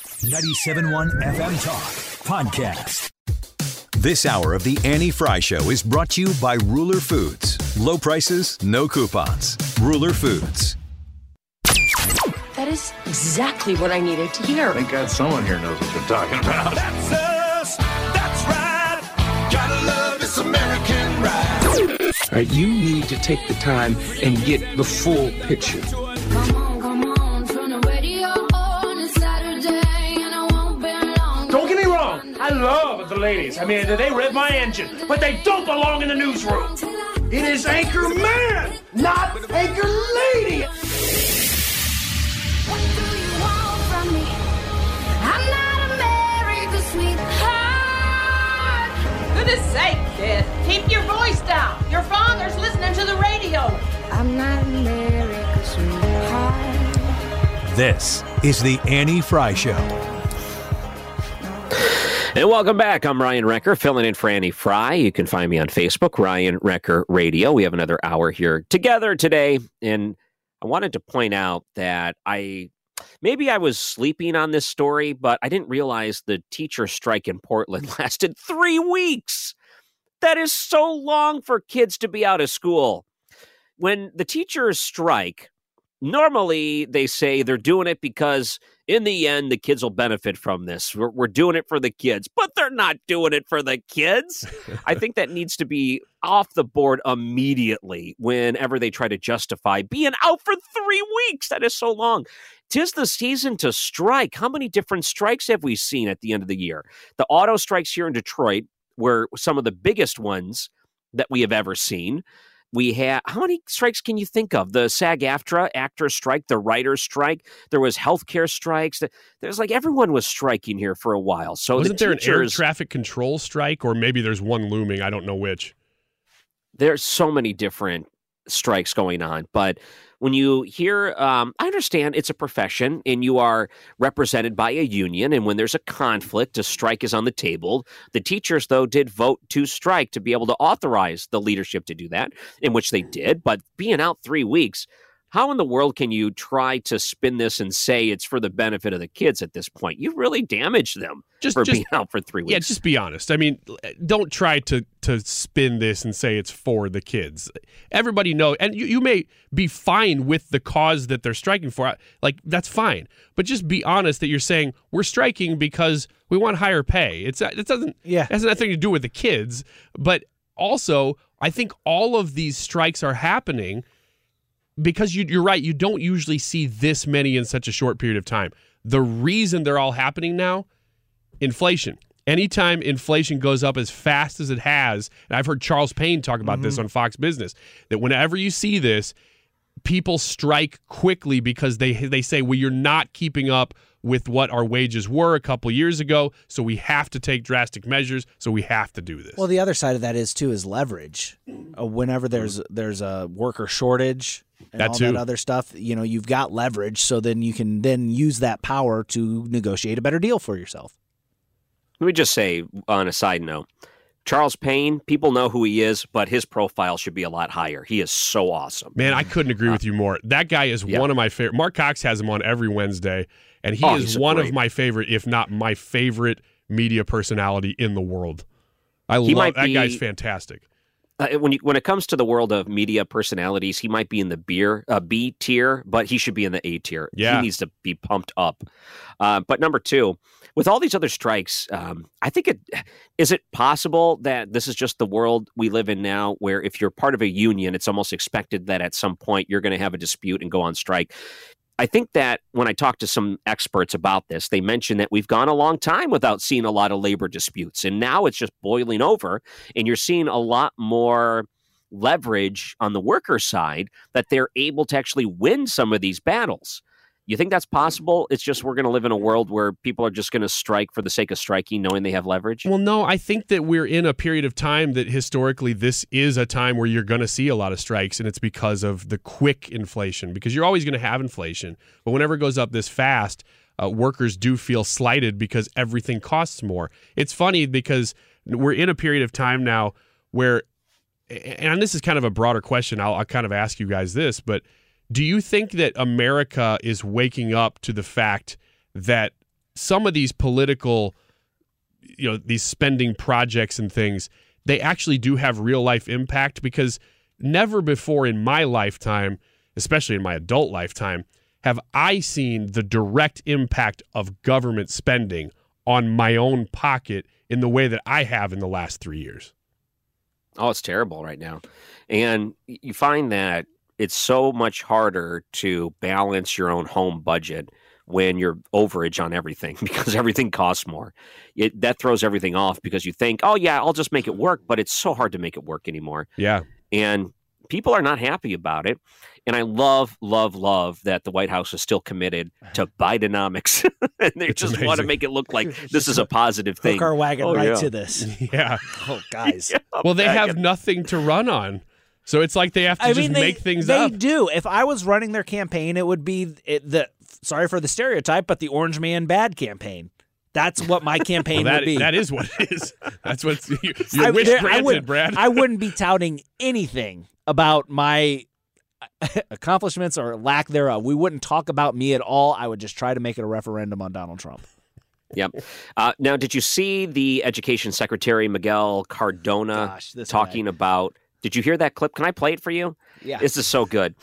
97.1 FM Talk Podcast. This hour of the Annie Frey Show is brought to you by Ruler Foods. Low prices, no coupons. Ruler Foods. That is exactly what I needed to hear. Thank God someone here knows what they're talking about. That's us. That's right. Gotta love this American ride. All right, you need to take the time and get the full picture. Ladies. I mean, they rev my engine, but they don't belong in the newsroom. It is Anchor Man, not Anchor Lady. Goodness sake, kid. Keep your voice down. Your father's listening to the radio. I'm not America's sweetheart. This is the Annie Frey Show. And welcome back. I'm Ryan Wrecker, filling in for Annie Frey. You can find me on Facebook, Ryan Wrecker Radio. We have another hour here together today. And I wanted to point out that I maybe I was sleeping on this story, but I didn't realize the teacher strike in Portland lasted three weeks. That is so long for kids to be out of school. When the teachers strike, normally they say they're doing it because in the end the kids will benefit from this. We're, we're, doing it for the kids but they're not doing it for the kids. I think that needs to be off the board immediately whenever they try to justify being out for three weeks. That is so long. Tis the season to strike. How many different strikes have we seen at the end of the year? The auto strikes here in detroit were some of the biggest ones that we have ever seen we had how many strikes can you think of? The SAG-AFTRA actor strike, the writer's strike. There was healthcare strikes. There's like everyone was striking here for a while. So wasn't the there teachers, an air traffic control strike, or maybe there's one looming? I don't know which. There's so many different strikes going on, but when you hear, um, I understand it's a profession and you are represented by a union. And when there's a conflict, a strike is on the table. The teachers, though, did vote to strike to be able to authorize the leadership to do that, in which they did. But being out three weeks, how in the world can you try to spin this and say it's for the benefit of the kids at this point? You really damaged them just, for just, being out for three weeks. Yeah, just be honest. I mean, eh, don't try to to spin this and say it's for the kids. Everybody know, and you, you may be fine with the cause that they're striking for. Uh, like that's fine, but just be honest that you're saying we're striking because we want higher pay. It's uh, it doesn't yeah it has nothing to do with the kids, but also I think all of these strikes are happening because you, you're right, you don't usually see this many in such a short period of time. The reason they're all happening now, inflation. Anytime inflation goes up as fast as it has, and I've heard Charles Payne talk about mm-hmm. this on Fox Business, that whenever you see this, people strike quickly because they they say, well, you're not keeping up with what our wages were a couple years ago, so we have to take drastic measures. So we have to do this. Well, the other side of that is too is leverage. Uh, whenever there's there's a worker shortage and that all too. that other stuff, you know, you've got leverage, so then you can then use that power to negotiate a better deal for yourself. Let me just say on a side note. Charles Payne, people know who he is, but his profile should be a lot higher. He is so awesome. Man, I couldn't agree with you more. That guy is yeah. one of my favorite. Marc Cox has him on every Wednesday, and he oh, is one great. of my favorite, if not my favorite, media personality in the world. I he love that be, guy's fantastic. uh, when you, when it comes to the world of media personalities, he might be in the beer uh, B tier, but he should be in the A tier. Yeah. he needs to be pumped up. Uh, but number two, with all these other strikes, um, I think it is it possible that this is just the world we live in now, where if you're part of a union, it's almost expected that at some point you're going to have a dispute and go on strike. I think that when I talk to some experts about this, they mention that we've gone a long time without seeing a lot of labor disputes. And now it's just boiling over, and you're seeing a lot more leverage on the worker side that they're able to actually win some of these battles. You think that's possible? It's just we're going to live in a world where people are just going to strike for the sake of striking, knowing they have leverage? Well, no, I think that we're in a period of time that historically this is a time where you're going to see a lot of strikes, and it's because of the quick inflation, because you're always going to have inflation. But whenever it goes up this fast, uh, workers do feel slighted because everything costs more. It's funny because we're in a period of time now where, and this is kind of a broader question, I'll, I'll kind of ask you guys this, but do you think that America is waking up to the fact that some of these political, you know, these spending projects and things, they actually do have real life impact? Because never before in my lifetime, especially in my adult lifetime, have I seen the direct impact of government spending on my own pocket in the way that I have in the last three years. Oh, it's terrible right now. And you find that it's so much harder to balance your own home budget when you're overage on everything because everything costs more. It, that throws everything off because you think, oh, yeah, I'll just make it work. But it's so hard to make it work anymore. Yeah. And people are not happy about it. And I love, love, love that the White House is still committed to Bidenomics. and they It's just want to make it look like this is a positive thing. Hook our wagon Oh, right yeah. to this. Yeah. Oh, guys. Well, they back have nothing to run on. So it's like they have to I just mean, they, make things they up. They do. If I was running their campaign, it would be it, the sorry for the stereotype, but the Orange Man Bad campaign. That's what my campaign Well, that, would be. that is what it is. That's what you, your I, wish there- I granted, wouldn't, Brad. I wouldn't be touting anything about my accomplishments or lack thereof. We wouldn't talk about me at all. I would just try to make it a referendum on Donald Trump. Yep. Uh, now, did you see the Education Secretary Miguel Cardona Gosh, this talking about? Did you hear that clip? Can I play it for you? Yeah. This is so good.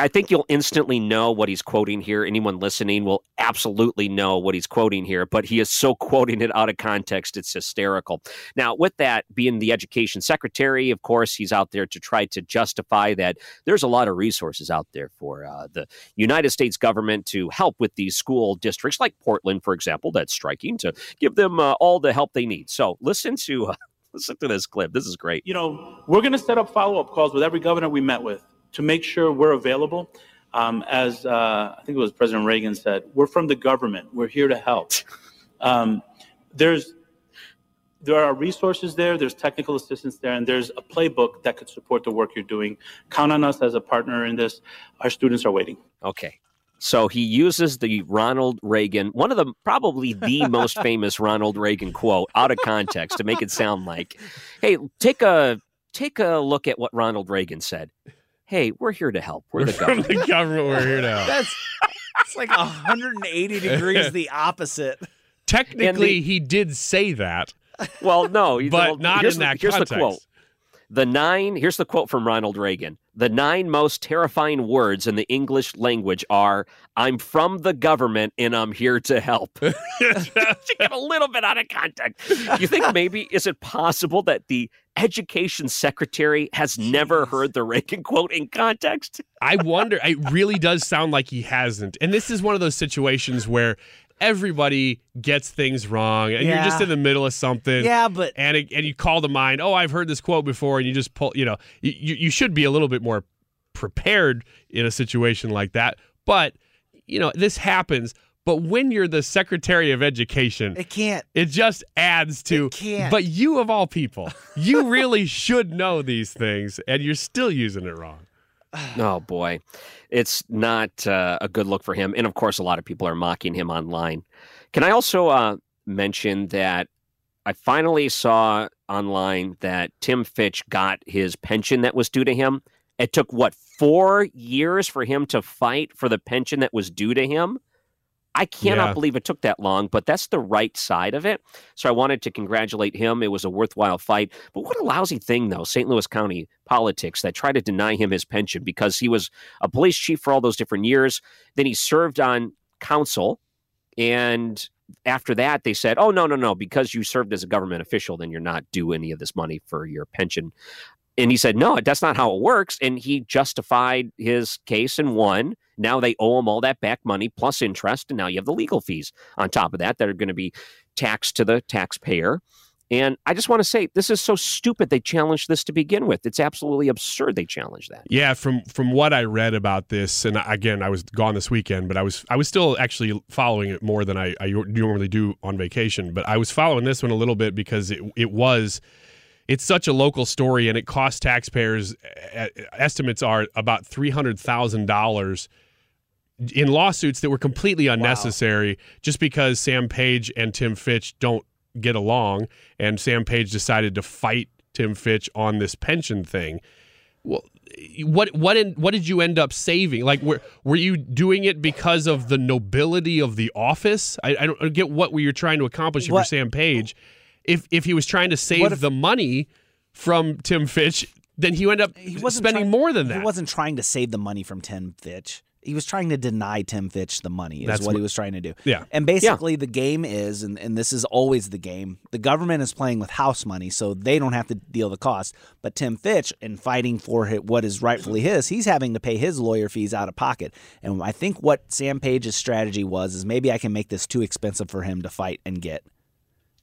I think you'll instantly know what he's quoting here. Anyone listening will absolutely know what he's quoting here, but he is so quoting it out of context, it's hysterical. Now, with that being the education secretary, of course, he's out there to try to justify that there's a lot of resources out there for uh, the United States government to help with these school districts, like Portland, for example, that's striking, to give them uh, all the help they need. So listen to. Uh, Listen to this clip. This is great. you know, we're going to set up follow up calls with every governor we met with to make sure we're available. Um, as uh, I think it was President Reagan said, we're from the government. We're here to help. Um, there's there are resources there. There's technical assistance there, and there's a playbook that could support the work you're doing. Count on us as a partner in this. Our students are waiting. Okay. So he uses the Ronald Reagan, one of the probably the most famous Ronald Reagan quote out of context to make it sound like, "Hey, take a take a look at what Ronald Reagan said. Hey, we're here to help. We're the From government." the government, we're here now. That's it's like 180 degrees the opposite. Technically, the- he did say that. Well, no, he- But well, not in the, that Here's context. the quote. The nine, here's the quote from Ronald Reagan. The nine most terrifying words in the English language are I'm from the government and I'm here to help. to get a little bit out of context. You think maybe is it possible that the education secretary has never heard the Reagan quote in context? I wonder. It really does sound like he hasn't. And this is one of those situations where everybody gets things wrong, and you're just in the middle of something. Yeah, but And it, and you call to mind, oh, I've heard this quote before, and you just pull. You know, you you you should be a little bit more prepared in a situation like that. But you know, this happens. But when you're the Secretary of Education, it can't. it just adds to. can't. But you of all people, you really should know these things, and you're still using it wrong. Oh boy, it's not uh, a good look for him. And of course, a lot of people are mocking him online. Can I also uh, mention that I finally saw online that Tim Fitch got his pension that was due to him. It took what four years for him to fight for the pension that was due to him. I cannot Yeah. believe it took that long, but that's the right side of it. So I wanted to congratulate him. It was a worthwhile fight. But what a lousy thing, though, St. Louis County politics that tried to deny him his pension because he was a police chief for all those different years. Then he served on council. And after that, they said, oh, no, no, no, because you served as a government official, then you're not due any of this money for your pension. And he said, no, that's not how it works. And he justified his case and won. Now they owe them all that back money plus interest. And now you have the legal fees on top of that that are going to be taxed to the taxpayer. And I just want to say, this is so stupid they challenged this to begin with. It's absolutely absurd they challenged that. Yeah, from from what I read about this, and again, I was gone this weekend, but I was I was still actually following it more than I, I normally do on vacation. But I was following this one a little bit because it it was it's such a local story, and it cost taxpayers estimates are about three hundred thousand dollars in lawsuits that were completely unnecessary just because Sam Page and Tim Fitch don't get along and Sam Page decided to fight Tim Fitch on this pension thing. Well, what what in, what did you end up saving? Like, were were you doing it because of the nobility of the office? I, I don't get what were you trying to accomplish if you're Sam Page. If if he was trying to save if- the money from Tim Fitch, then he would end up He wasn't spending trying- more than that. He wasn't trying to save the money from Tim Fitch. He was trying to deny Tim Fitch the money. Is That's what what- he was trying to do. Yeah. And basically, the game is, and, and this is always the game. The government is playing with house money, so they don't have to deal the cost. But Tim Fitch, in fighting for what is rightfully his, he's having to pay his lawyer fees out of pocket. And I think what Sam Page's strategy was is maybe I can make this too expensive for him to fight and get.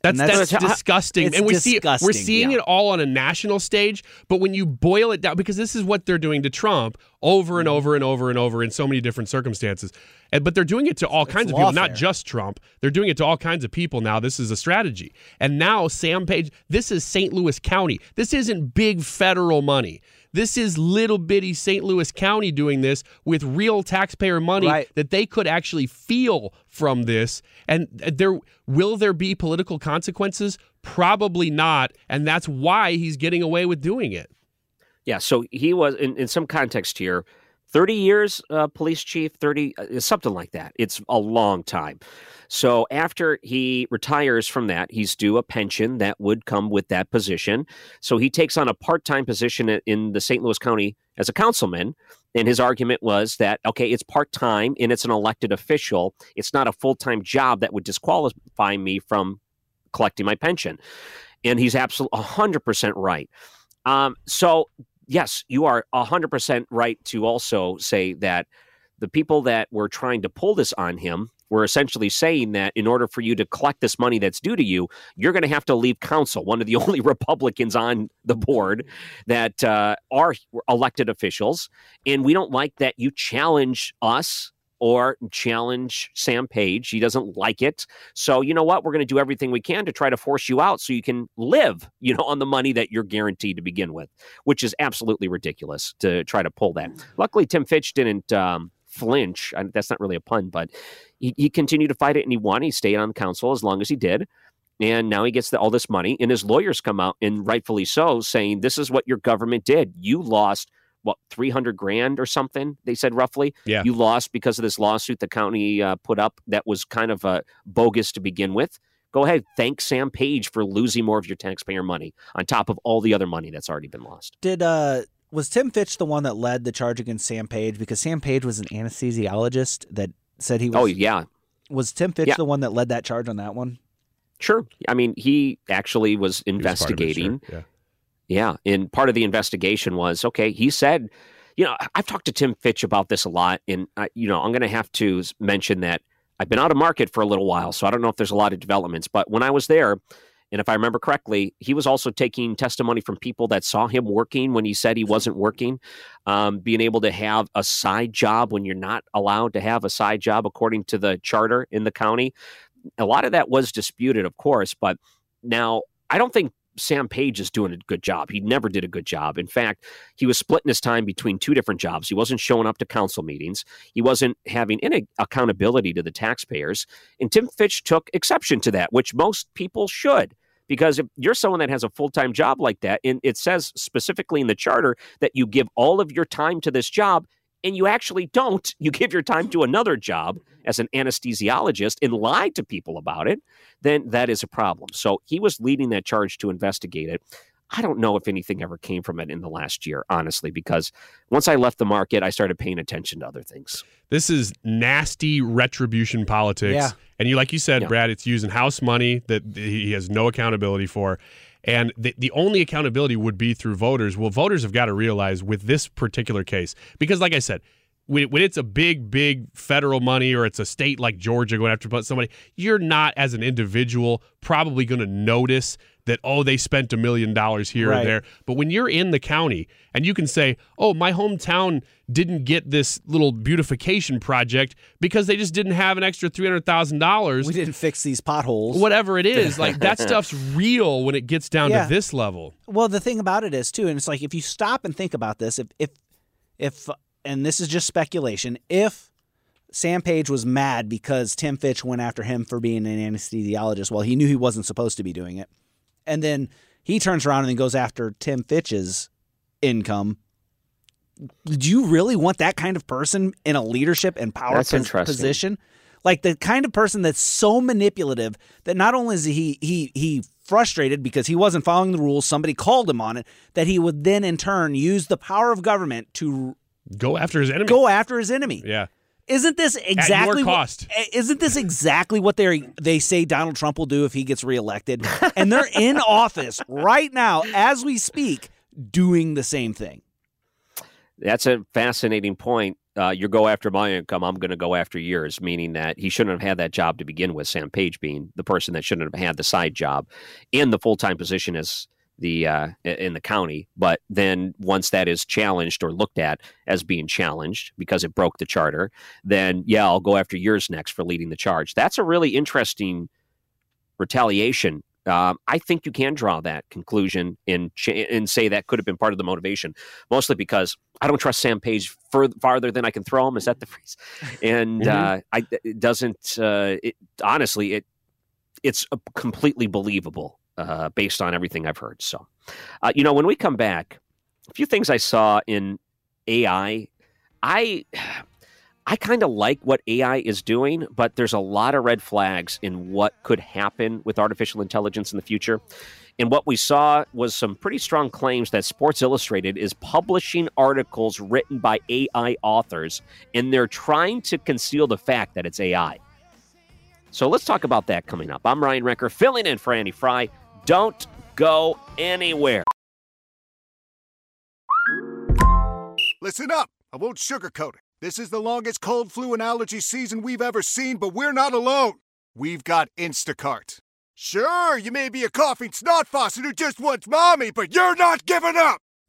That's, And that's, that's- disgusting, it's and we see we're seeing yeah. it all on a national stage. But when you boil it down, because this is what they're doing to Trump over Mm-hmm. and over and over and over in so many different circumstances, and, but they're doing it to all kinds of people, not just Trump. They're doing it to all kinds of people now. This is a strategy, and now Sam Page. This is St. Louis County. This isn't big federal money. This is little bitty St. Louis County doing this with real taxpayer money Right. that they could actually feel from this. And there will there be political consequences? Probably not. And that's why he's getting away with doing it. Yeah, so he was in, in some context here, 30 years uh, police chief, 30 uh, something like that. It's a long time. So after he retires from that, he's due a pension that would come with that position. So he takes on a part-time position in the St. Louis County as a councilman, and his argument was that okay, it's part-time and it's an elected official. It's not a full-time job that would disqualify me from collecting my pension. And he's absolutely 100% right. Um, so, yes, you are 100% right to also say that the people that were trying to pull this on him were essentially saying that in order for you to collect this money that's due to you, you're going to have to leave council. One of the only Republicans on the board that uh, are elected officials. And we don't like that you challenge us or challenge Sam Page. He doesn't like it. So, you know what? We're going to do everything we can to try to force you out so you can live, you know, on the money that you're guaranteed to begin with, which is absolutely ridiculous to try to pull that. Luckily, Tim Fitch didn't um, flinch. I, that's not really a pun, but he, he continued to fight it and he won. He stayed on the council as long as he did. And now he gets the, all this money, and his lawyers come out, and rightfully so, saying this is what your government did. You lost what 300 grand or something they said roughly Yeah. you lost because of this lawsuit the county uh, put up that was kind of uh, bogus to begin with go ahead thank sam page for losing more of your taxpayer money on top of all the other money that's already been lost Did uh was Tim Fitch the one that led the charge against Sam Page because Sam Page was an anesthesiologist that said he was oh yeah was Tim Fitch Yeah. the one that led that charge on that one? sure i mean he actually was He was part of it, sure. investigating Yeah. Yeah, and part of the investigation was okay. He said, you know, I've talked to Tim Fitch about this a lot, and uh, you know, I'm going to have to mention that I've been out of market for a little while, so I don't know if there's a lot of developments. But when I was there, and if I remember correctly, he was also taking testimony from people that saw him working when he said he wasn't working, um, being able to have a side job when you're not allowed to have a side job according to the charter in the county. A lot of that was disputed, of course, but now I don't think Sam Page is doing a good job. He never did a good job. In fact, he was splitting his time between two different jobs. He wasn't showing up to council meetings. He wasn't having any accountability to the taxpayers. And Tim Fitch took exception to that, which most people should. Because if you're someone that has a full time job like that, and it says specifically in the charter that you give all of your time to this job, and you actually don't, you give your time to another job as an anesthesiologist and lie to people about it, then that is a problem. So he was leading that charge to investigate it. I don't know if anything ever came from it in the last year, honestly, because once I left the market, I started paying attention to other things. This is nasty retribution politics. Yeah. And you, like you said, Yeah. Brad, it's using house money that he has no accountability for. And the, the only accountability would be through voters. Well, voters have got to realize with this particular case, because like I said, when, it's a big, big federal money or it's a state like Georgia going after somebody, you're not, as an individual, probably going to notice that, oh, they spent a million dollars here Right. or there. But when you're in the county and you can say, oh, my hometown didn't get this little beautification project because they just didn't have an extra $300,000. We didn't fix these potholes. Whatever it is, like that stuff's real when it gets down Yeah. to this level. Well, the thing about it is too, and it's like if you stop and think about this, if if if and this is just speculation, if Sam Page was mad because Tim Fitch went after him for being an anesthesiologist, well, he knew he wasn't supposed to be doing it, and then he turns around and then goes after Tim Fitch's income. Do you really want that kind of person in a leadership and power That's pos- position? Like the kind of person that's so manipulative that not only is he he he frustrated because he wasn't following the rules, somebody called him on it, that he would then in turn use the power of government to Go after his enemy. go after his enemy. Yeah. Isn't this your exactly what- cost. eh, isn't this exactly what they they say Donald Trump will do if he gets reelected? and they're in office right now as we speak doing the same thing. That's a fascinating point. Uh, you go after my income, I'm going to go after yours, meaning that he shouldn't have had that job to begin with. Sam Page being the person that shouldn't have had the side job in the full time position as the uh, in the county. But then once that is challenged or looked at as being challenged because it broke the charter, then yeah, I'll go after yours next for leading the charge. That's a really interesting retaliation. Um, I think you can draw that conclusion and ch- and say that could have been part of the motivation, mostly because I don't trust Sam Page fur- farther than I can throw him. Is that the phrase? And uh, I, it doesn't. Uh, it, honestly, it it's completely believable uh, based on everything I've heard. So, uh, you know, when we come back, a few things I saw in AI, I I kind of like what AI is doing, but there's a lot of red flags in what could happen with artificial intelligence in the future. And what we saw was some pretty strong claims that Sports Illustrated is publishing articles written by AI authors, and they're trying to conceal the fact that it's AI. So let's talk about that coming up. I'm Ryan Wrecker, filling in for Annie Frey. Don't go anywhere. Listen up. I won't sugarcoat it. This is the longest cold, flu, and allergy season we've ever seen, but we're not alone. We've got Instacart. Sure, you may be a coughing snot faucet who just wants mommy, but you're not giving up!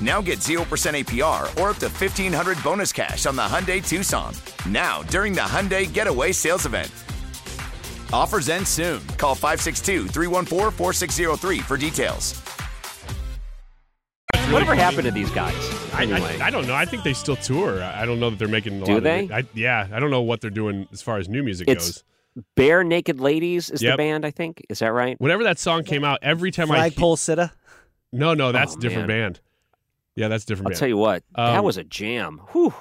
Now get 0% APR or up to 1500 bonus cash on the Hyundai Tucson. Now, during the Hyundai Getaway Sales Event. Offers end soon. Call 562 314 4603 for details. Whatever happened to these guys? I, Anyway. I, I don't know. I think they still tour. I I don't know that they're making a Do lot they? of I, yeah, I don't know what they're doing as far as new music It's goes. Barenaked Ladies is the band, I think. Is that right? Whenever that song came out, every time I Flagpole Sitta. no, no, that's Oh, a different man. band. Yeah, that's a different. I'll band. tell you what, that Um, was a jam. Whew.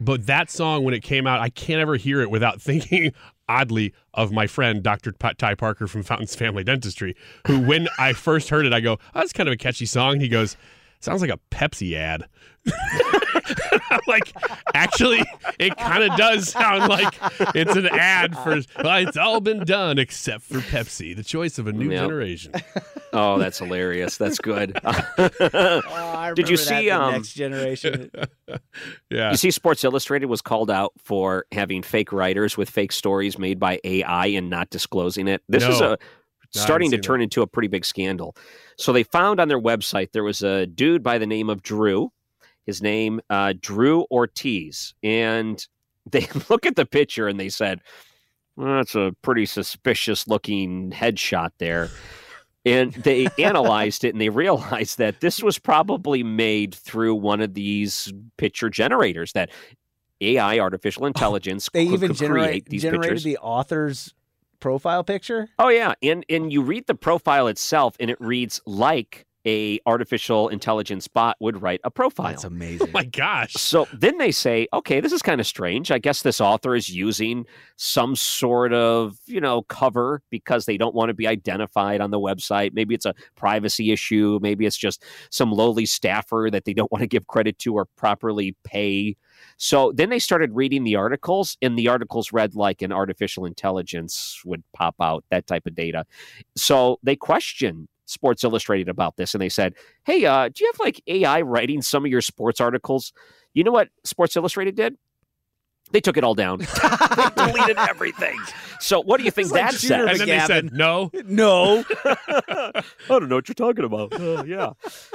But that song, when it came out, I can't ever hear it without thinking, oddly, of my friend Dr. Pa- Ty Parker from Fountains Family Dentistry, who, when I first heard it, I go, oh, "That's kind of a catchy song." He goes, "Sounds like a Pepsi ad." I'm like, actually, it kind of does sound like it's an ad for. Well, it's all been done except for Pepsi, the choice of a new Yep. generation. Oh, that's hilarious. That's good. I Did you remember that, see? the Um, next generation? Yeah. You see, Sports Illustrated was called out for having fake writers with fake stories made by AI and not disclosing it. This is No. a No, starting to didn't see turn into a pretty big scandal. So they found on their website there was a dude by the name of Drew. His name uh, Drew Ortiz, and they look at the picture and they said, well, "That's a pretty suspicious looking headshot there." And they analyzed it and they realized that this was probably made through one of these picture generators that AI, artificial oh, intelligence, They could, even could generate, create these generated pictures. the author's profile picture. Oh yeah, and and you read the profile itself, and it reads like a artificial intelligence bot would write a profile. That's amazing. Oh My gosh. So then they say, okay, this is kind of strange. I guess this author is using some sort of, you know, cover because they don't want to be identified on the website. Maybe it's a privacy issue. Maybe it's just some lowly staffer that they don't want to give credit to or properly pay. So then they started reading the articles, and the articles read like an artificial intelligence would pop out, that type of data. So they questioned Sports Illustrated about this, and they said, "Hey, uh, do you have like AI writing some of your sports articles?" You know what Sports Illustrated did? They took it all down. they deleted everything. So what do you think It's like that Shooter says? And then they said, "No, No. I don't know what you're talking about. Uh, yeah.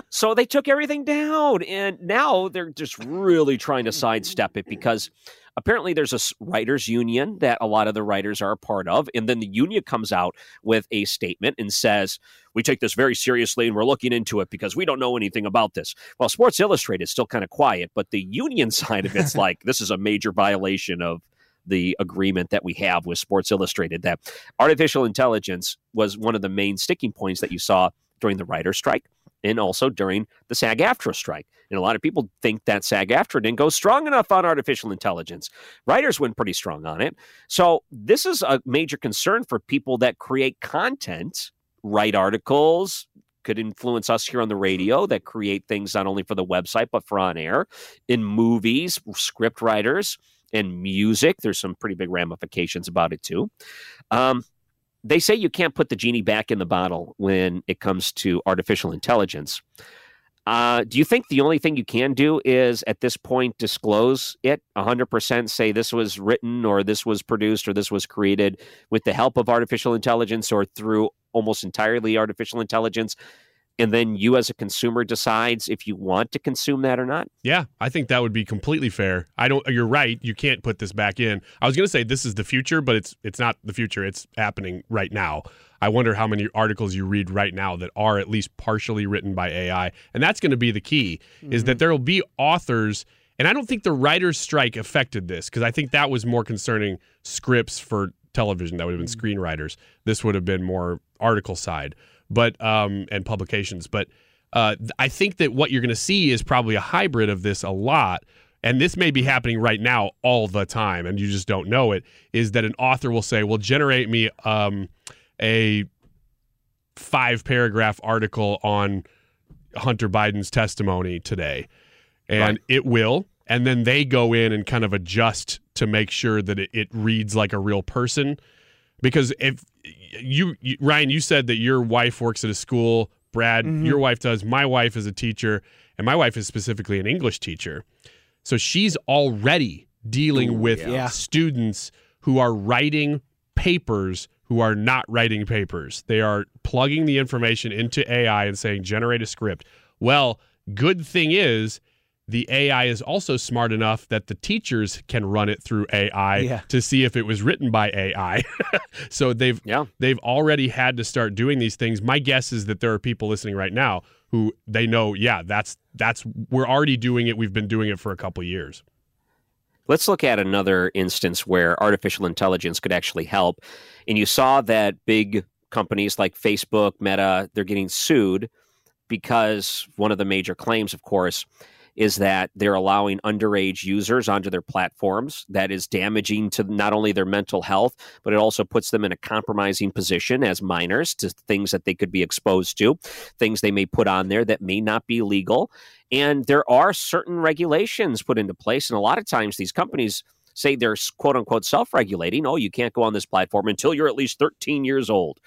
So they took everything down, and now they're just really trying to sidestep it because apparently there's a writers union that a lot of the writers are a part of, and then the union comes out with a statement and says, "We take this very seriously, and we're looking into it because we don't know anything about this." Well, Sports Illustrated is still kind of quiet, but the union side of it's like this is a major violation of the agreement that we have with Sports Illustrated that artificial intelligence was one of the main sticking points that you saw during the writer's strike and also during the SAG AFTRA strike. And a lot of people think that SAG AFTRA didn't go strong enough on artificial intelligence. Writers went pretty strong on it. So this is a major concern for people that create content, write articles, could influence us here on the radio that create things not only for the website but for on air in movies script writers and music there's some pretty big ramifications about it too um, they say you can't put the genie back in the bottle when it comes to artificial intelligence. Uh, do you think the only thing you can do is at this point disclose it? 100% say this was written or this was produced or this was created with the help of artificial intelligence or through almost entirely artificial intelligence and then you as a consumer decides if you want to consume that or not Yeah, I think that would be completely fair. I don't. You're right. You can't put this back in. I was going to say this is the future, but it's it's not the future. It's happening right now. I wonder how many articles you read right now that are at least partially written by AI, and that's going to be the key. Is that mm-hmm. there will be authors, and I don't think the writers' strike affected this because I think that was more concerning scripts for television. That would have been mm. screenwriters. This would have been more article side, but um and publications, but. Uh, I think that what you're going to see is probably a hybrid of this a lot. And this may be happening right now all the time, and you just don't know it. Is that an author will say, "Well, generate me um, a five paragraph article on Hunter Biden's testimony today," and it will. And then they go in and kind of adjust to make sure that it, it reads like a real person. Because if you, you, Ryan, you said that your wife works at a school. Brad, Mhm. your wife does. My wife is a teacher, and my wife is specifically an English teacher. So she's already dealing Ooh, with yeah. students who are writing papers who are not writing papers. They are plugging the information into AI and saying, generate a script. Well, good thing is, the AI is also smart enough that the teachers can run it through AI Yeah. to see if it was written by AI. so they've yeah. they've already had to start doing these things. My guess is that there are people listening right now who they know, yeah, that's that's we're already doing it. We've been doing it for a couple years. Let's look at another instance where artificial intelligence could actually help. And you saw that big companies like Facebook, Meta, they're getting sued because one of the major claims, of course, is that they're allowing underage users onto their platforms that is damaging to not only their mental health but it also puts them in a compromising position as minors to things that they could be exposed to things they may put on there that may not be legal. And there are certain regulations put into place and a lot of times these companies say they're quote unquote self-regulating. Oh you can't go on this platform until you're at least 13 years old.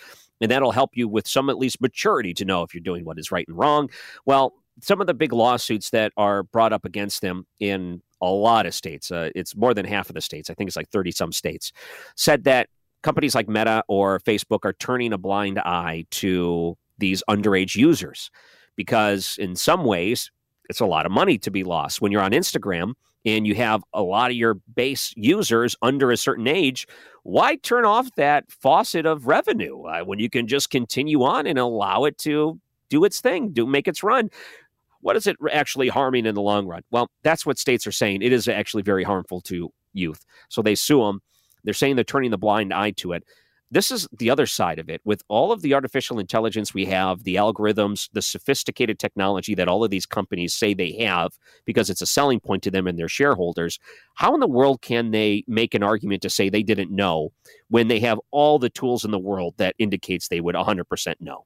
And that'll help you with some at least maturity to know if you're doing what is right and wrong. Well some of the big lawsuits that are brought up against them in a lot of states, uh, it's more than half of the states, I think it's like 30 some states, said that companies like Meta or Facebook are turning a blind eye to these underage users because, in some ways, it's a lot of money to be lost. When you're on Instagram and you have a lot of your base users under a certain age, why turn off that faucet of revenue uh, when you can just continue on and allow it to do its thing, do make its run? What is it actually harming in the long run? Well, that's what states are saying. It is actually very harmful to youth. So they sue them. They're saying they're turning the blind eye to it. This is the other side of it. With all of the artificial intelligence we have, the algorithms, the sophisticated technology that all of these companies say they have because it's a selling point to them and their shareholders, how in the world can they make an argument to say they didn't know when they have all the tools in the world that indicates they would 100% know?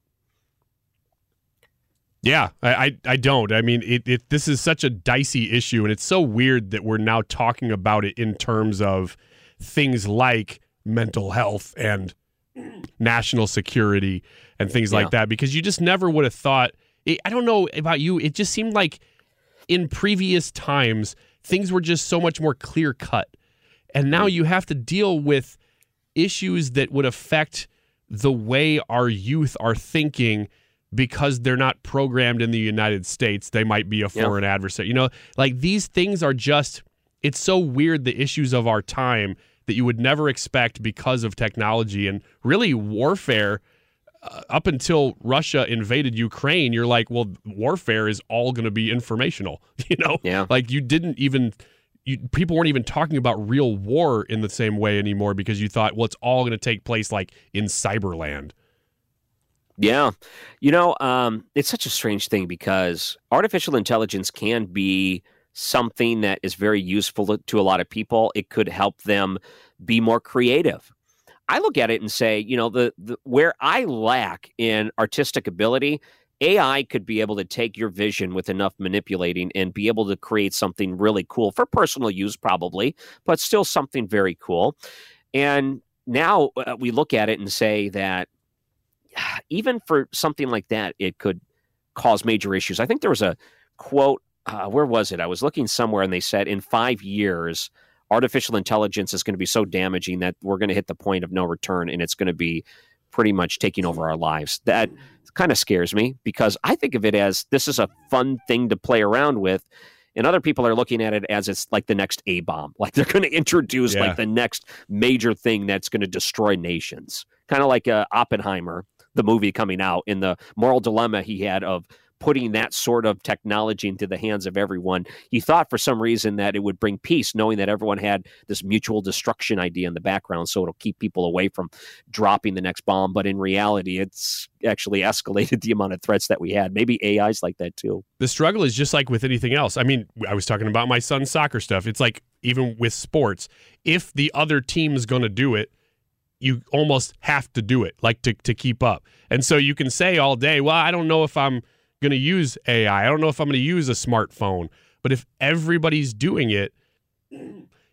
Yeah, I, I, I don't. I mean, it, it this is such a dicey issue, and it's so weird that we're now talking about it in terms of things like mental health and national security and things Yeah. like that, because you just never would have thought. It, I don't know about you. It just seemed like in previous times things were just so much more clear cut, and now you have to deal with issues that would affect the way our youth are thinking because they're not programmed in the United States. They might be a Yeah. foreign adversary. You know, like these things are just, it's so weird the issues of our time that you would never expect because of technology and really warfare. Uh, up until Russia invaded Ukraine, you're like, well, warfare is all going to be informational. You know, Yeah. like you didn't even. You, people weren't even talking about real war in the same way anymore because you thought, well, it's all going to take place like in cyberland. Yeah. You know, um, it's such a strange thing because artificial intelligence can be something that is very useful to, to a lot of people. It could help them be more creative. I look at it and say, you know, the, the where I lack in artistic ability, AI could be able to take your vision with enough manipulating and be able to create something really cool for personal use, probably, but still something very cool. And now uh, we look at it and say that even for something like that, it could cause major issues. I think there was a quote, uh, where was it? I was looking somewhere and they said in five years, artificial intelligence is going to be so damaging that we're going to hit the point of no return and it's going to be pretty much taking over our lives. That kind of scares me because I think of it as this is a fun thing to play around with. And other people are looking at it as it's like the next A bomb. Like they're going to introduce Yeah. like the next major thing that's going to destroy nations. Kind of like uh, Oppenheimer, the movie coming out, in the moral dilemma he had of putting that sort of technology into the hands of everyone. He thought for some reason that it would bring peace, knowing that everyone had this mutual destruction idea in the background, so it'll keep people away from dropping the next bomb. But in reality, it's actually escalated the amount of threats that we had. Maybe AI's like that too. the struggle is just like with anything else. I mean, I was talking about my son's soccer stuff. It's like even with sports, if the other team is going to do it, you almost have to do it, like to, to keep up. And so you can say all day, well, I don't know if I'm going to use AI. I don't know if I'm going to use a smartphone. But if everybody's doing it,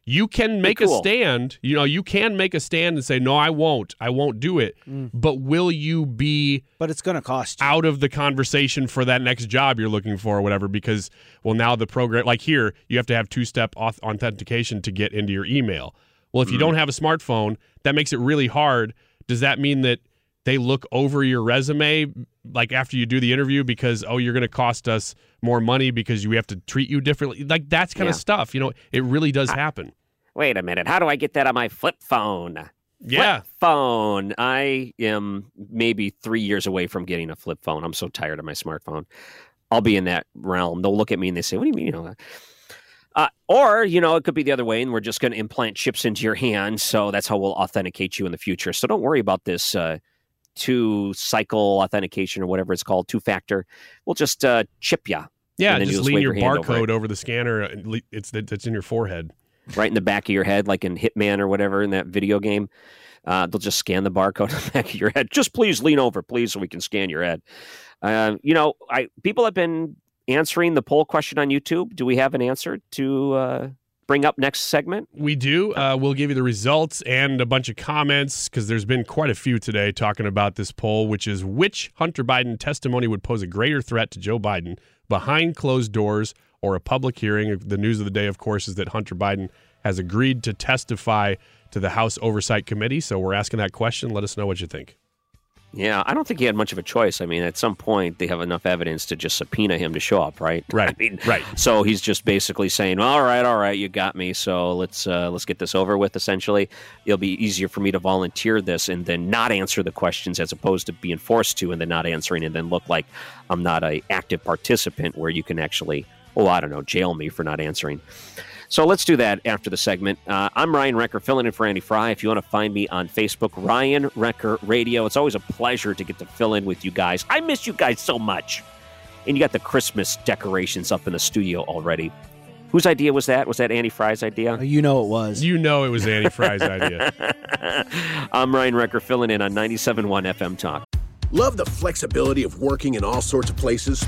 you can make cool. a stand. You know, you can make a stand and say, no, I won't. I won't do it. Mm. But will you be But it's going to cost you. out of the conversation for that next job you're looking for or whatever because well now the program like here you have to have two-step auth- authentication to get into your email well if you don't mm-hmm. have a smartphone that makes it really hard does that mean that they look over your resume like after you do the interview because oh you're going to cost us more money because we have to treat you differently like that's kind Yeah. of stuff you know it really does happen Wait a minute. How do I get that on my flip phone? Yeah. Flip phone. I am maybe three years away from getting a flip phone. I'm so tired of my smartphone. I'll be in that realm. They'll look at me and they say, "What do you mean?" Uh, or you know, it could be the other way, and we're just going to implant chips into your hand, so that's how we'll authenticate you in the future. So don't worry about this uh, two cycle authentication or whatever it's called, two factor. We'll just uh, chip you. yeah and then just lean wave your hand over barcode over, the scanner le- it's that's in your forehead right in the back of your head, like in Hitman or whatever in that video game. Uh, they'll just scan the barcode on the back of your head. Just please lean over, please, so we can scan your head. Uh, you know, I people have been answering the poll question on YouTube. Do we have an answer to uh, bring up next segment? We do. Uh, we'll give you the results and a bunch of comments because there's been quite a few today talking about this poll, which is which Hunter Biden testimony would pose a greater threat to Joe Biden behind closed doors or a public hearing. The news of the day, of course, is that Hunter Biden has agreed to testify to the House Oversight Committee. So we're asking that question. Let us know what you think. Yeah, I don't think he had much of a choice. I mean, at some point, they have enough evidence to just subpoena him to show up, right? Right. I mean, right. So he's just basically saying, "All right, all right, you got me. So let's uh, let's get this over with." Essentially, it'll be easier for me to volunteer this and then not answer the questions as opposed to being forced to and then not answering and then look like I'm not a active participant where you can actually, oh, I don't know, jail me for not answering. So let's do that after the segment. Uh, I'm Ryan Wrecker, filling in for Annie Frey. If you want to find me on Facebook, Ryan Wrecker Radio. It's always a pleasure to get to fill in with you guys. I miss you guys so much. And you got the Christmas decorations up in the studio already. Whose idea was that? Was that Annie Frey's idea? You know it was. You know it was Annie Frey's idea. I'm Ryan Wrecker, filling in on 97.1 FM Talk. Love the flexibility of working in all sorts of places?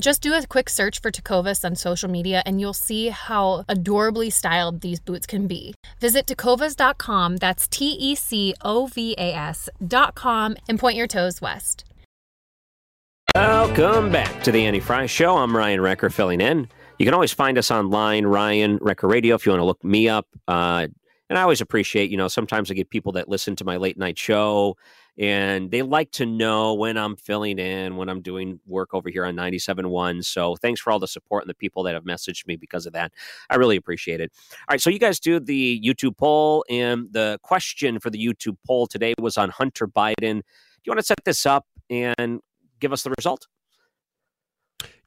Just do a quick search for Tecovas on social media and you'll see how adorably styled these boots can be. Visit tecovas.com, that's T E C O V A S.com, and point your toes west. Welcome back to the Annie Frey Show. I'm Ryan Wrecker filling in. You can always find us online, Ryan Wrecker Radio, if you want to look me up. Uh, and I always appreciate, you know, sometimes I get people that listen to my late night show and they like to know when I'm filling in, when I'm doing work over here on 97.1. So thanks for all the support and the people that have messaged me because of that. I really appreciate it. All right, so you guys do the YouTube poll, and the question for the YouTube poll today was on Hunter Biden. Do you want to set this up and give us the result?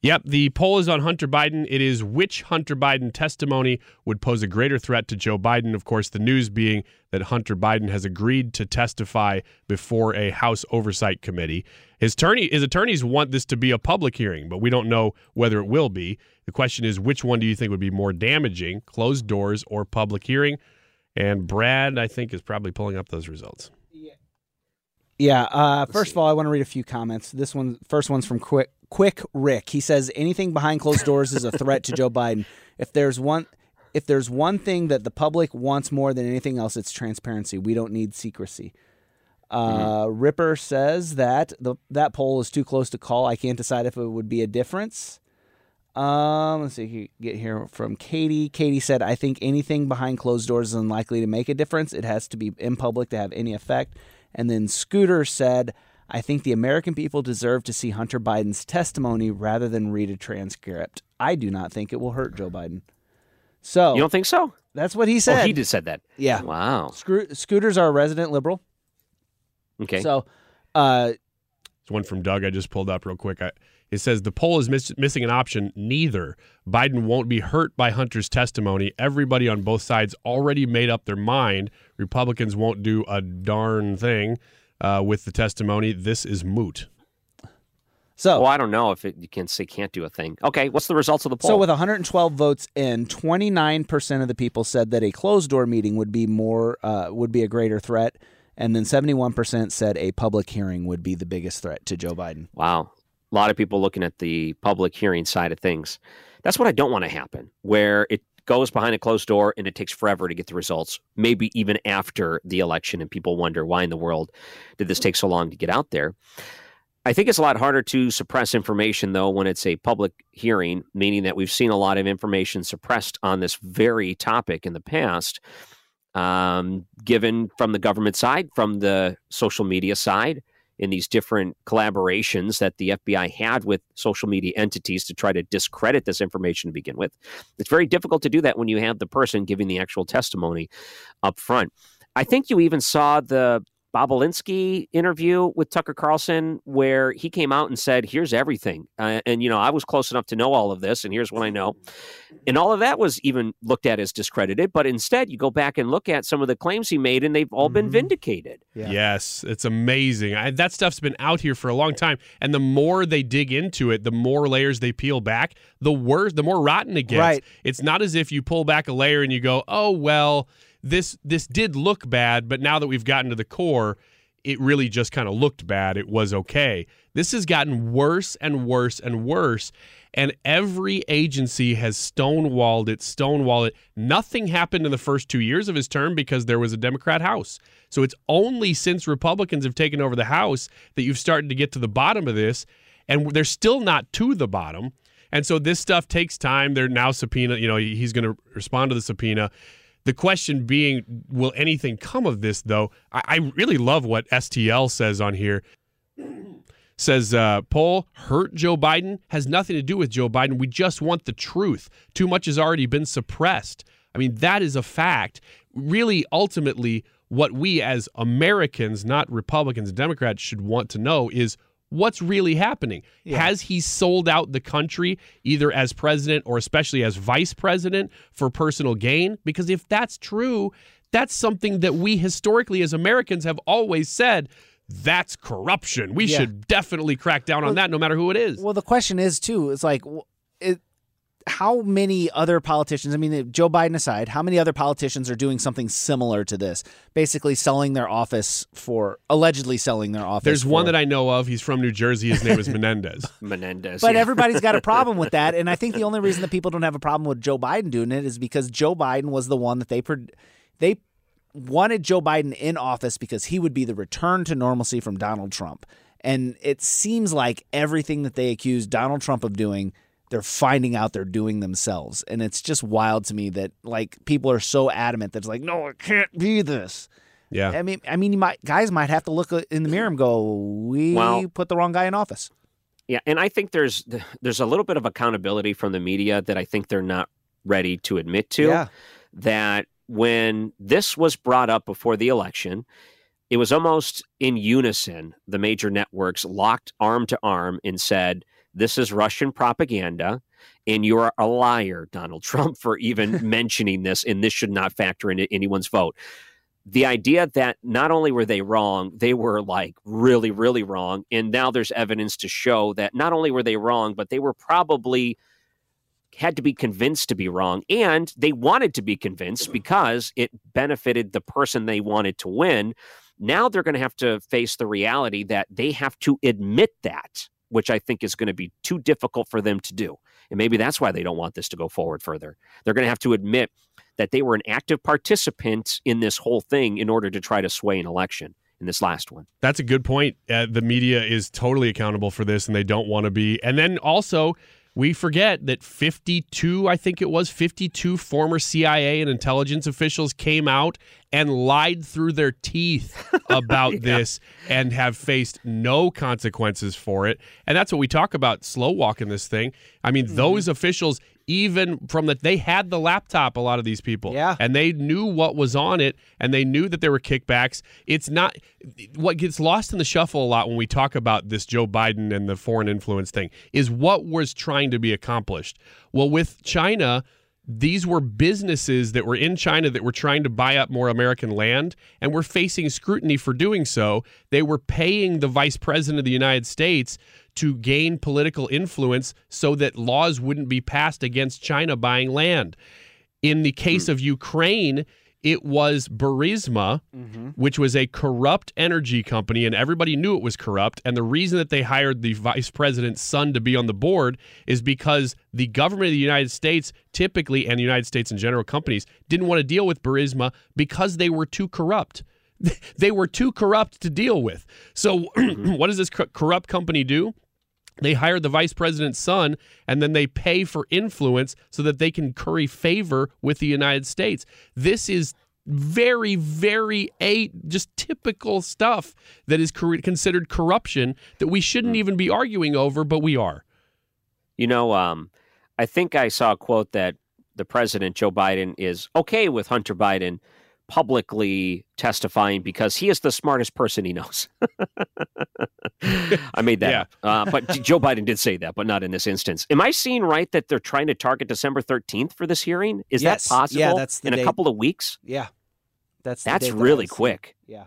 Yep, the poll is on Hunter Biden. It is which Hunter Biden testimony would pose a greater threat to Joe Biden. Of course, the news being that Hunter Biden has agreed to testify before a House Oversight Committee. His attorney, his attorneys want this to be a public hearing, but we don't know whether it will be. The question is, which one do you think would be more damaging, closed doors or public hearing? And Brad, I think, is probably pulling up those results. Yeah. Uh, first of all, I want to read a few comments. This one, first one's from Quick Quick Rick. He says anything behind closed doors is a threat to Joe Biden. If there's one, if there's one thing that the public wants more than anything else, it's transparency. We don't need secrecy. Uh, Mm-hmm. Ripper says that the that poll is too close to call. I can't decide if it would be a difference. Um, let's see. Get here from Katie. Katie said, "I think anything behind closed doors is unlikely to make a difference. It has to be in public to have any effect." And then Scooter said, "I think the American people deserve to see Hunter Biden's testimony rather than read a transcript. I do not think it will hurt Joe Biden." So You don't think so? That's what he said. Oh, he just said that. Yeah. Wow. Scoo- Scooters are a resident liberal. Okay. So, uh, There's one from Doug I just pulled up real quick. I, it says the poll is miss, missing an option. Neither. Biden won't be hurt by Hunter's testimony. Everybody on both sides already made up their mind. Republicans won't do a darn thing uh, with the testimony. This is moot. So, well, I don't know if it, you can say can't do a thing. Okay, what's the results of the poll? So with 112 votes in, 29% of the people said that a closed door meeting would be more uh, would be a greater threat, and then 71% said a public hearing would be the biggest threat to Joe Biden. Wow. A lot of people looking at the public hearing side of things. That's what I don't want to happen, where it goes behind a closed door and it takes forever to get the results, maybe even after the election, and people wonder why in the world did this take so long to get out there. I think it's a lot harder to suppress information, though, when it's a public hearing, meaning that we've seen a lot of information suppressed on this very topic in the past, um, given from the government side, from the social media side, in these different collaborations that the FBI had with social media entities to try to discredit this information to begin with. It's very difficult to do that when you have the person giving the actual testimony up front. I think you even saw the Bobulinski interview with Tucker Carlson, where he came out and said, "Here's everything," uh, and you know I was close enough to know all of this, and here's what I know, and all of that was even looked at as discredited. But instead, you go back and look at some of the claims he made, and they've all been vindicated. Yes, it's amazing. I, that stuff's been out here for a long time, and the more they dig into it, the more layers they peel back, the worse, the more rotten it gets. Right. It's not as if you pull back a layer and you go, "Oh well, this this did look bad, but now that we've gotten to the core, it really just kind of looked bad. It was okay." This has gotten worse and worse and worse. And every agency has stonewalled it, stonewalled it. Nothing happened in the first two years of his term because there was a Democrat House. So it's only since Republicans have taken over the House that you've started to get to the bottom of this. And they're still not to the bottom. And so this stuff takes time. They're now subpoena, you know, he's going to respond to the subpoena. The question being, will anything come of this, though? I, I really love what STL says on here says uh, poll hurt Joe Biden has nothing to do with Joe Biden. We just want the truth. Too much has already been suppressed. I mean, that is a fact. Really, ultimately, what we as Americans, not Republicans and Democrats, should want to know is what's really happening. Has he sold out the country either as president or especially as vice president for personal gain? Because if that's true, that's something that we historically as Americans have always said that's corruption. We Yeah. should definitely crack down on that no matter who it is. Well, the question is too. It's like, it, how many other politicians? I mean, Joe Biden aside, how many other politicians are doing something similar to this? Basically, selling their office for allegedly selling their office. There's one that I know of. He's from New Jersey. His name is Menendez. Menendez. But everybody's got a problem with that, and I think the only reason that people don't have a problem with Joe Biden doing it is because Joe Biden was the one that they they wanted Joe Biden in office because he would be the return to normalcy from Donald Trump. And it seems like everything that they accuse Donald Trump of doing, they're finding out they're doing themselves. And it's just wild to me that like people are so adamant that it's like, no, it can't be this. Yeah. I mean, I mean, you might guys might have to look uh, in the mirror and go, we Well- put the wrong guy in office. Yeah, and I think there's there's a little bit of accountability from the media that I think they're not ready to admit to. Yeah. That when this was brought up before the election, it was almost in unison. The major networks locked arm to arm and said, "This is Russian propaganda." And you are a liar, Donald Trump, for even mentioning this, and this should not factor into anyone's vote the idea that not only were they wrong, they were like really, really wrong. And now there's evidence to show that not only were they wrong, but they were probably had to be convinced to be wrong. And they wanted to be convinced because it benefited the person they wanted to win. Now they're going to have to face the reality that they have to admit that, which I think is going to be too difficult for them to do. And maybe that's why they don't want this to go forward further. They're going to have to admit that they were an active participant in this whole thing in order to try to sway an election in this last one. That's a good point. Uh, the media is totally accountable for this, and they don't want to be. And then also, we forget that 52, I think it was 52 former CIA and intelligence officials came out and lied through their teeth about yeah. this and have faced no consequences for it. And that's what we talk about slow walking this thing. I mean, mm-hmm. those officials, even from that they had the laptop a lot of these people. Yeah. And they knew what was on it and they knew that there were kickbacks. It's not what gets lost in the shuffle a lot when we talk about this joe biden and the foreign influence thing is what was trying to be accomplished. Well with china these were businesses that were in China that were trying to buy up more American land and were facing scrutiny for doing so. They were paying the vice president of the United States to gain political influence so that laws wouldn't be passed against China buying land. In the case mm. of Ukraine, it was Burisma, mm-hmm. which was a corrupt energy company, and everybody knew it was corrupt. And the reason that they hired the vice president's son to be on the board is because the government of the United States, typically, and the United States in general, companies didn't want to deal with Burisma because they were too corrupt. They were too corrupt to deal with. So, mm-hmm. what does this corrupt company do? They hire the vice president's son and then they pay for influence so that they can curry favor with the United States. This is very, very a just typical stuff that is considered corruption that we shouldn't hmm. even be arguing over, but we are. You know, um, I think I saw a quote that the president Joe Biden is okay with Hunter Biden publicly testifying because he is the smartest person he knows. I made that yeah. Uh, but Joe Biden did say that, but not in this instance. Am I seeing right that they're trying to target December 13th for this hearing? Is yes. that possible? Yeah, that's in date. a couple of weeks. Yeah, that's that's really that quick. Yeah.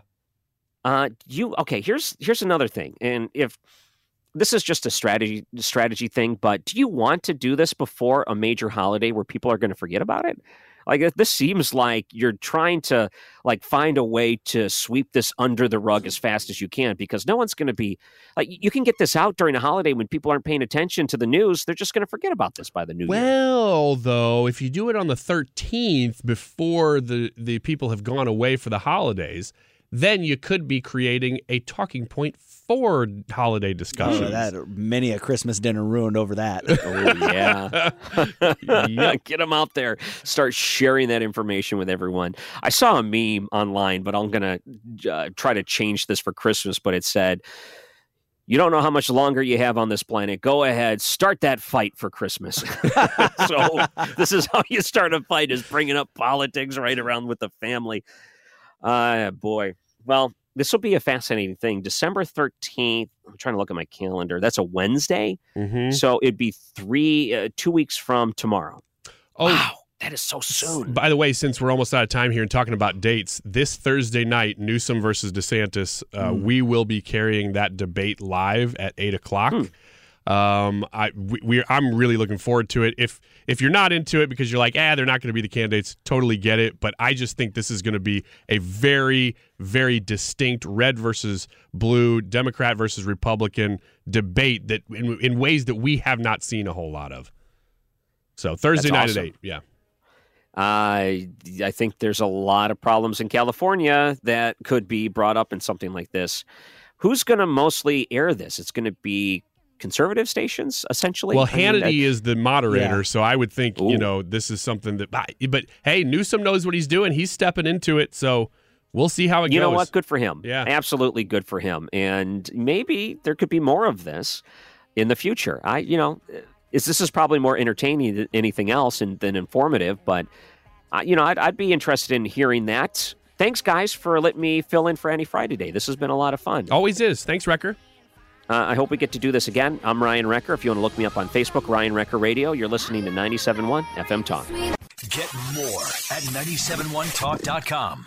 Uh, you okay? Here's here's another thing, and if this is just a strategy strategy thing, but do you want to do this before a major holiday where people are going to forget about it? Like uh, this seems like you're trying to like find a way to sweep this under the rug as fast as you can because no one's going to be like you can get this out during a holiday when people aren't paying attention to the news. They're just going to forget about this by the new well, year. Well, though, if you do it on the 13th before the the people have gone away for the holidays, then you could be creating a talking point for holiday discussions. Oh, that many a Christmas dinner ruined over that. oh yeah, yeah. Get them out there. Start sharing that information with everyone. I saw a meme online, but I'm gonna uh, try to change this for Christmas. But it said. You don't know how much longer you have on this planet. Go ahead, start that fight for Christmas. so this is how you start a fight: is bringing up politics right around with the family. Ah, uh, boy. Well, this will be a fascinating thing. December 13th, I'm trying to look at my calendar. That's a Wednesday. Mm-hmm. So it'd be three, uh, two weeks from tomorrow. Oh, wow. That is so soon. By the way, since we're almost out of time here and talking about dates, this Thursday night, Newsom versus DeSantis, uh, mm. we will be carrying that debate live at eight o'clock. Mm. Um, I we, we, I'm really looking forward to it. If if you're not into it because you're like, ah, they're not going to be the candidates, totally get it. But I just think this is going to be a very very distinct red versus blue, Democrat versus Republican debate that in, in ways that we have not seen a whole lot of. So Thursday That's night awesome. at eight, yeah. I I think there's a lot of problems in California that could be brought up in something like this. Who's going to mostly air this? It's going to be conservative stations, essentially. Well, Hannity I mean, is the moderator, yeah. so I would think Ooh. you know this is something that. But hey, Newsom knows what he's doing. He's stepping into it, so we'll see how it you goes. You know what? Good for him. Yeah, absolutely good for him. And maybe there could be more of this in the future. I, you know, is this is probably more entertaining than anything else and than informative, but. Uh, you know, I'd, I'd be interested in hearing that thanks, guys, for letting me fill in for Annie Friday Day. This has been a lot of fun. Always is. Thanks, Wrecker. Uh, I hope we get to do this again. I'm Ryan Wrecker. If you want to look me up on Facebook, Ryan Wrecker Radio, you're listening to 97.1 FM Talk. Get more at 971talk.com.